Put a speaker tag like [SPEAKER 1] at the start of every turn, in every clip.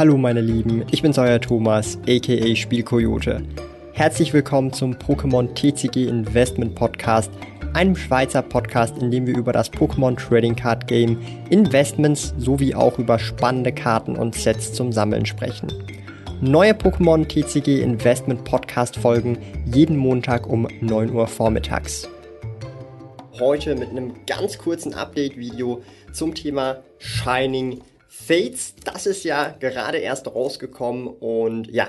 [SPEAKER 1] Hallo meine Lieben, ich bin's euer Thomas, aka Spielkoyote. Herzlich willkommen zum Pokémon TCG Investment Podcast, einem Schweizer Podcast, in dem wir über das Pokémon Trading Card Game, Investments sowie auch über spannende Karten und Sets zum Sammeln sprechen. Neue Pokémon TCG Investment Podcast folgen jeden Montag um 9 Uhr vormittags. Heute mit einem ganz kurzen Update-Video zum Thema Shining Fates. Das ist ja gerade erst rausgekommen und ja,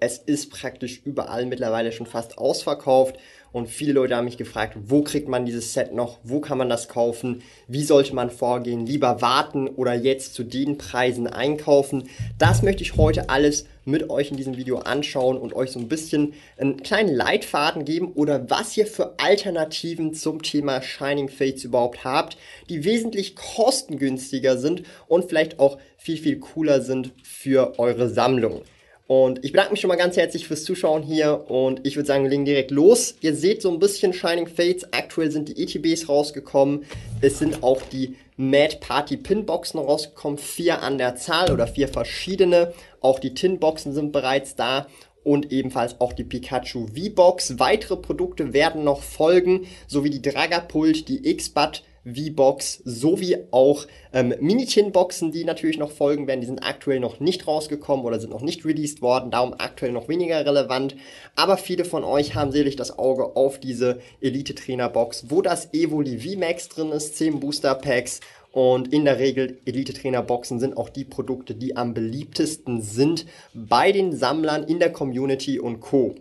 [SPEAKER 1] es ist praktisch überall mittlerweile schon fast ausverkauft. Und viele Leute haben mich gefragt, wo kriegt man dieses Set noch? Wo kann man das kaufen? Wie sollte man vorgehen? Lieber warten oder jetzt zu den Preisen einkaufen? Das möchte ich heute alles mit euch in diesem Video anschauen und euch so ein bisschen einen kleinen Leitfaden geben oder was ihr für Alternativen zum Thema Shining Fates überhaupt habt, die wesentlich kostengünstiger sind und vielleicht auch viel, viel cooler sind für eure Sammlung. Und ich bedanke mich schon mal ganz herzlich fürs Zuschauen hier und ich würde sagen, wir legen direkt los. Ihr seht so ein bisschen Shining Fates. Aktuell sind die ETBs rausgekommen. Es sind auch die Mad Party Pinboxen rausgekommen. Vier an der Zahl oder vier verschiedene. Auch die Tinboxen sind bereits da und ebenfalls auch die Pikachu V-Box. Weitere Produkte werden noch folgen, sowie die Dragapult, die X-Bat, V-Box sowie auch ähm, Mini-Tin-Boxen, die natürlich noch folgen werden. Die sind aktuell noch nicht rausgekommen oder sind noch nicht released worden, darum aktuell noch weniger relevant. Aber viele von euch haben sicherlich das Auge auf diese Elite-Trainer-Box, wo das Evoli V-Max drin ist, 10 Booster-Packs und in der Regel Elite-Trainer-Boxen sind auch die Produkte, die am beliebtesten sind bei den Sammlern in der Community und Co.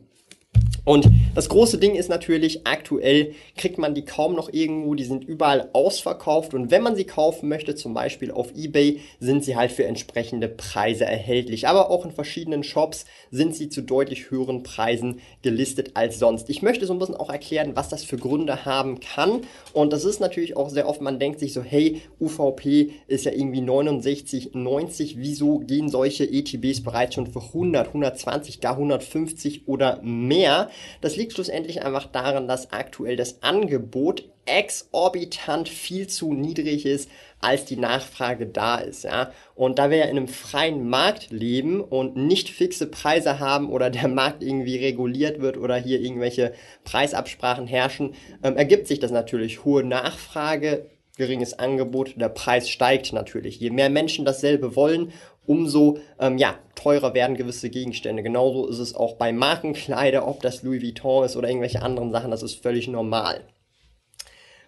[SPEAKER 1] Und das große Ding ist natürlich, aktuell kriegt man die kaum noch irgendwo, die sind überall ausverkauft und wenn man sie kaufen möchte, zum Beispiel auf eBay, sind sie halt für entsprechende Preise erhältlich. Aber auch in verschiedenen Shops sind sie zu deutlich höheren Preisen gelistet als sonst. Ich möchte so ein bisschen auch erklären, was das für Gründe haben kann und das ist natürlich auch sehr oft, man denkt sich so, hey, UVP ist ja irgendwie 69, 90, wieso gehen solche ETBs bereits schon für 100, 120, gar 150 oder mehr? Das liegt schlussendlich einfach daran, dass aktuell das Angebot exorbitant viel zu niedrig ist, als die Nachfrage da ist, ja. Und da wir ja in einem freien Markt leben und nicht fixe Preise haben oder der Markt irgendwie reguliert wird oder hier irgendwelche Preisabsprachen herrschen, ähm, ergibt sich das natürlich hohe Nachfrage, geringes Angebot, der Preis steigt natürlich. Je mehr Menschen dasselbe wollen, umso ähm, ja, teurer werden gewisse Gegenstände. Genauso ist es auch bei Markenkleider, ob das Louis Vuitton ist oder irgendwelche anderen Sachen, das ist völlig normal.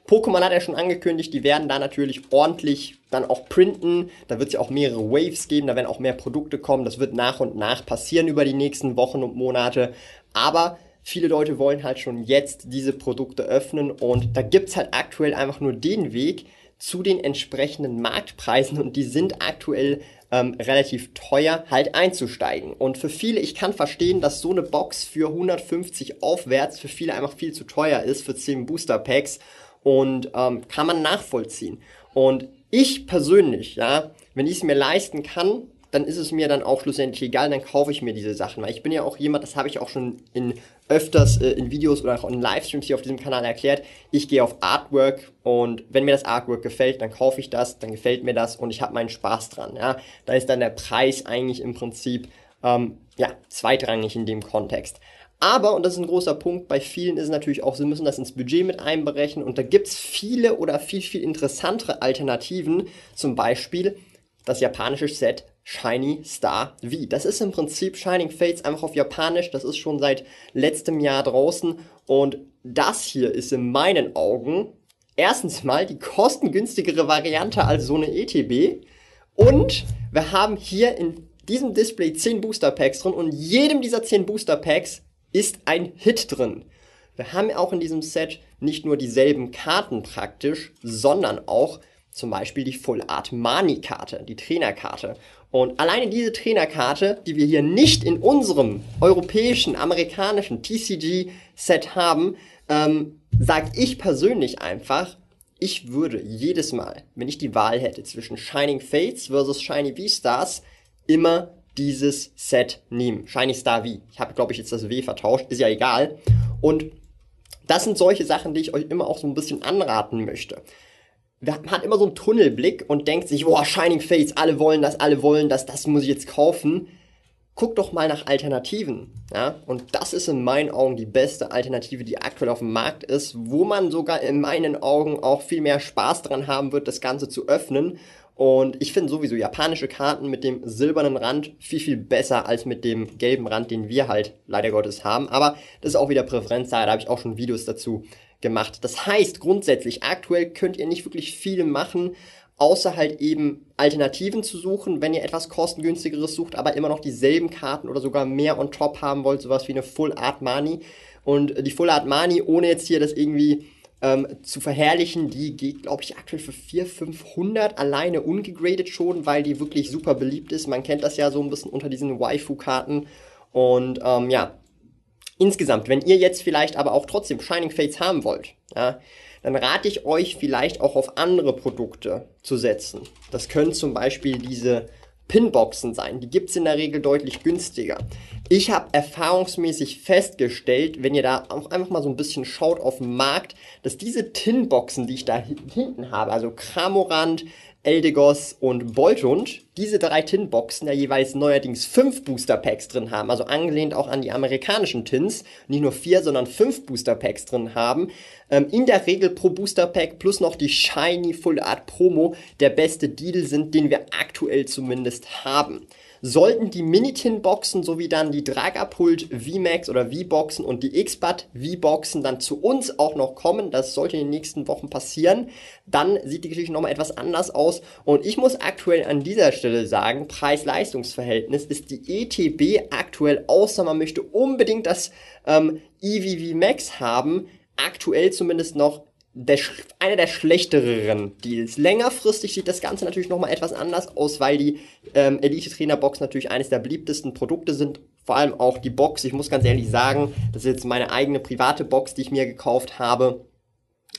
[SPEAKER 1] Pokémon hat ja schon angekündigt, die werden da natürlich ordentlich dann auch printen. Da wird es ja auch mehrere Waves geben, da werden auch mehr Produkte kommen. Das wird nach und nach passieren über die nächsten Wochen und Monate. Aber viele Leute wollen halt schon jetzt diese Produkte öffnen und da gibt's halt aktuell einfach nur den Weg zu den entsprechenden Marktpreisen und die sind aktuell ähm, relativ teuer halt einzusteigen. Und für viele, ich kann verstehen, dass so eine Box für 150 aufwärts für viele einfach viel zu teuer ist für 10 Booster Packs und ähm, kann man nachvollziehen. Und ich persönlich, ja, wenn ich es mir leisten kann, dann ist es mir dann auch schlussendlich egal, dann kaufe ich mir diese Sachen. Weil ich bin ja auch jemand, das habe ich auch schon in öfters äh, in Videos oder auch in Livestreams hier auf diesem Kanal erklärt. Ich gehe auf Artwork und wenn mir das Artwork gefällt, dann kaufe ich das, dann gefällt mir das und ich habe meinen Spaß dran. Ja, da ist dann der Preis eigentlich im Prinzip ähm, ja zweitrangig in dem Kontext. Aber, und das ist ein großer Punkt, bei vielen ist es natürlich auch, sie müssen das ins Budget mit einberechnen und da gibt's viele oder viel, viel interessantere Alternativen. Zum Beispiel das japanische Set Shiny Star V. Das ist im Prinzip Shining Fates einfach auf Japanisch. Das ist schon seit letztem Jahr draußen. Und das hier ist in meinen Augen erstens mal die kostengünstigere Variante als so eine ETB. Und wir haben hier in diesem Display 10 Booster Packs drin und jedem dieser 10 Booster Packs ist ein Hit drin. Wir haben auch in diesem Set nicht nur dieselben Karten praktisch, sondern auch zum Beispiel die Full Art Mani Karte, die Trainerkarte. Und alleine diese Trainerkarte, die wir hier nicht in unserem europäischen, amerikanischen TCG-Set haben, ähm, sag ich persönlich einfach, ich würde jedes Mal, wenn ich die Wahl hätte zwischen Shining Fates versus Shiny V-Stars, immer dieses Set nehmen. Shiny Star V. Ich habe, glaube ich, jetzt das W vertauscht, ist ja egal. Und das sind solche Sachen, die ich euch immer auch so ein bisschen anraten möchte man hat immer so einen Tunnelblick und denkt sich, boah, Shining Fates, alle wollen das, alle wollen das, das muss ich jetzt kaufen. Guck doch mal nach Alternativen. Ja? Und das ist in meinen Augen die beste Alternative, die aktuell auf dem Markt ist, wo man sogar in meinen Augen auch viel mehr Spaß dran haben wird, das Ganze zu öffnen. Und ich finde sowieso japanische Karten mit dem silbernen Rand viel, viel besser als mit dem gelben Rand, den wir halt leider Gottes haben. Aber das ist auch wieder Präferenzsache, da habe ich auch schon Videos dazu gemacht. Das heißt, grundsätzlich, aktuell könnt ihr nicht wirklich viel machen, außer halt eben Alternativen zu suchen, wenn ihr etwas kostengünstigeres sucht, aber immer noch dieselben Karten oder sogar mehr on top haben wollt, sowas wie eine Full Art Money. Und die Full Art Money, ohne jetzt hier das irgendwie ähm, zu verherrlichen, die geht, glaube ich, aktuell für 400, 500 alleine ungegradet schon, weil die wirklich super beliebt ist. Man kennt das ja so ein bisschen unter diesen Waifu-Karten. Und ähm, ja, insgesamt, wenn ihr jetzt vielleicht aber auch trotzdem Shining Fates haben wollt, ja, dann rate ich euch vielleicht auch auf andere Produkte zu setzen. Das können zum Beispiel diese Pinboxen sein. Die gibt's in der Regel deutlich günstiger. Ich habe erfahrungsmäßig festgestellt, wenn ihr da auch einfach mal so ein bisschen schaut auf den Markt, dass diese Tinboxen, die ich da hinten habe, also Kramorant, Eldegos und Boltund, diese drei Tin-Boxen ja jeweils neuerdings fünf Booster-Packs drin haben, also angelehnt auch an die amerikanischen Tins, nicht nur vier, sondern fünf Booster-Packs drin haben, ähm, in der Regel pro Booster-Pack plus noch die Shiny Full Art Promo der beste Deal sind, den wir aktuell zumindest haben. Sollten die Minitin-Boxen sowie dann die Dragapult VMAX oder V-Boxen und die Xbat V-Boxen dann zu uns auch noch kommen, das sollte in den nächsten Wochen passieren, dann sieht die Geschichte nochmal etwas anders aus. Und ich muss aktuell an dieser Stelle sagen, Preis-Leistungs-Verhältnis ist die ETB aktuell, außer man möchte unbedingt das ähm, EVV Max haben, aktuell zumindest noch der, einer der schlechteren Deals. Längerfristig sieht das Ganze natürlich nochmal etwas anders aus, weil die ähm, Elite-Trainer-Box natürlich eines der beliebtesten Produkte sind. Vor allem auch die Box. Ich muss ganz ehrlich sagen, das ist jetzt meine eigene private Box, die ich mir gekauft habe.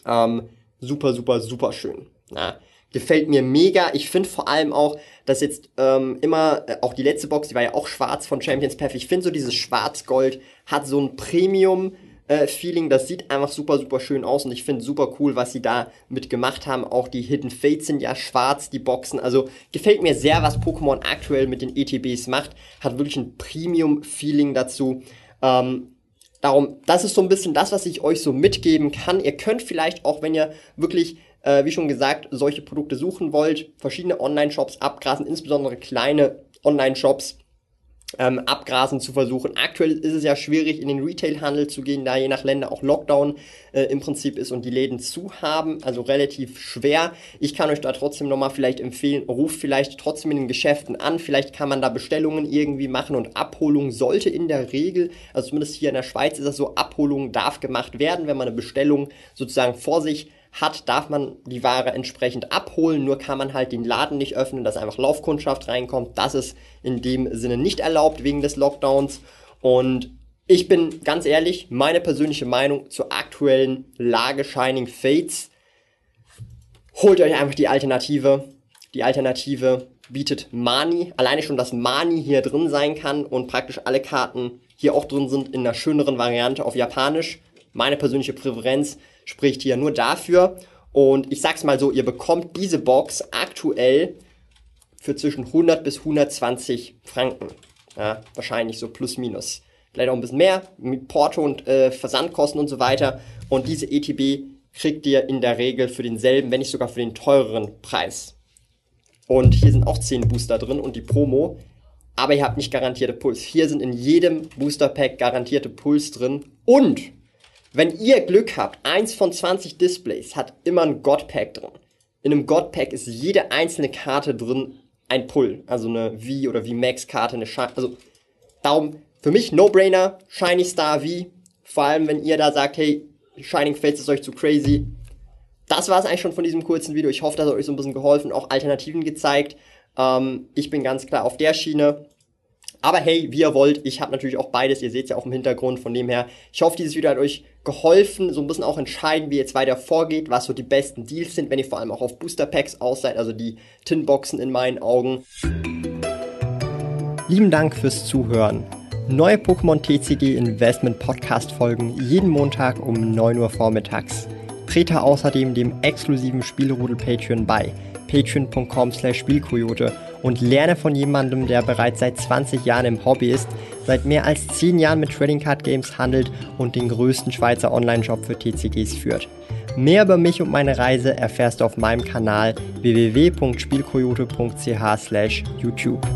[SPEAKER 1] Ähm, super, super, super schön. Na, gefällt mir mega. Ich finde vor allem auch, dass jetzt ähm, immer, äh, auch die letzte Box, die war ja auch schwarz von Champions Path. Ich finde so dieses Schwarz-Gold hat so ein Premium- äh, Feeling. Das sieht einfach super, super schön aus und ich finde super cool, was sie da mit gemacht haben. Auch die Hidden Fates sind ja schwarz, die Boxen. Also gefällt mir sehr, was Pokémon aktuell mit den ETBs macht. Hat wirklich ein Premium-Feeling dazu. Ähm, darum, das ist so ein bisschen das, was ich euch so mitgeben kann. Ihr könnt vielleicht auch, wenn ihr wirklich äh, wie schon gesagt, solche Produkte suchen wollt, verschiedene Online-Shops abgrasen, insbesondere kleine Online-Shops, ähm, abgrasen zu versuchen. Aktuell ist es ja schwierig, in den Retail-Handel zu gehen, da je nach Länder auch Lockdown äh, im Prinzip ist und die Läden zu haben, also relativ schwer. Ich kann euch da trotzdem nochmal vielleicht empfehlen, ruft vielleicht trotzdem in den Geschäften an, vielleicht kann man da Bestellungen irgendwie machen und Abholung sollte in der Regel, also zumindest hier in der Schweiz ist das so, Abholung darf gemacht werden, wenn man eine Bestellung sozusagen vor sich hat, darf man die Ware entsprechend abholen, nur kann man halt den Laden nicht öffnen, dass einfach Laufkundschaft reinkommt. Das ist in dem Sinne nicht erlaubt wegen des Lockdowns. Und ich bin ganz ehrlich, meine persönliche Meinung zur aktuellen Lage Shining Fates. Holt euch einfach die Alternative. Die Alternative bietet Mani. Alleine schon, dass Mani hier drin sein kann und praktisch alle Karten hier auch drin sind in einer schöneren Variante auf Japanisch. Meine persönliche Präferenz spricht hier nur dafür. Und ich sag's mal so, ihr bekommt diese Box aktuell für zwischen 100 bis 120 Franken. Ja, wahrscheinlich so plus minus. Vielleicht auch ein bisschen mehr mit Porto und äh, Versandkosten und so weiter. Und diese ETB kriegt ihr in der Regel für denselben, wenn nicht sogar für den teureren Preis. Und hier sind auch 10 Booster drin und die Promo. Aber ihr habt nicht garantierte Puls. Hier sind in jedem Booster Pack garantierte Puls drin. Und wenn ihr Glück habt, eins von 20 Displays hat immer ein God Pack drin. In einem God Pack ist jede einzelne Karte drin ein Pull. Also eine V oder V-Max Karte, eine Shine. Also darum für mich No-Brainer, Shiny Star V. Vor allem, wenn ihr da sagt, hey, Shining Fates ist euch zu crazy. Das war es eigentlich schon von diesem kurzen Video. Ich hoffe, das hat euch so ein bisschen geholfen, auch Alternativen gezeigt. Ähm, ich bin ganz klar auf der Schiene. Aber hey, wie ihr wollt, ich habe natürlich auch beides, ihr seht es ja auch im Hintergrund, von dem her, ich hoffe, dieses Video hat euch geholfen, so ein bisschen auch entscheiden, wie ihr jetzt weiter vorgeht, was so die besten Deals sind, wenn ihr vor allem auch auf Booster Packs aus seid, also die Tinboxen in meinen Augen.
[SPEAKER 2] Lieben Dank fürs Zuhören. Neue Pokémon TCG Investment Podcast Folgen jeden Montag um 9 Uhr vormittags.
[SPEAKER 1] trete außerdem dem exklusiven Spielrudel Patreon bei patreon.com slash Spielkoyote und lerne von jemandem, der bereits seit 20 Jahren im Hobby ist, seit mehr als 10 Jahren mit Trading Card Games handelt und den größten Schweizer Online-Shop für TCGs führt. Mehr über mich und meine Reise erfährst du auf meinem Kanal www.spielkoyote.ch slash YouTube.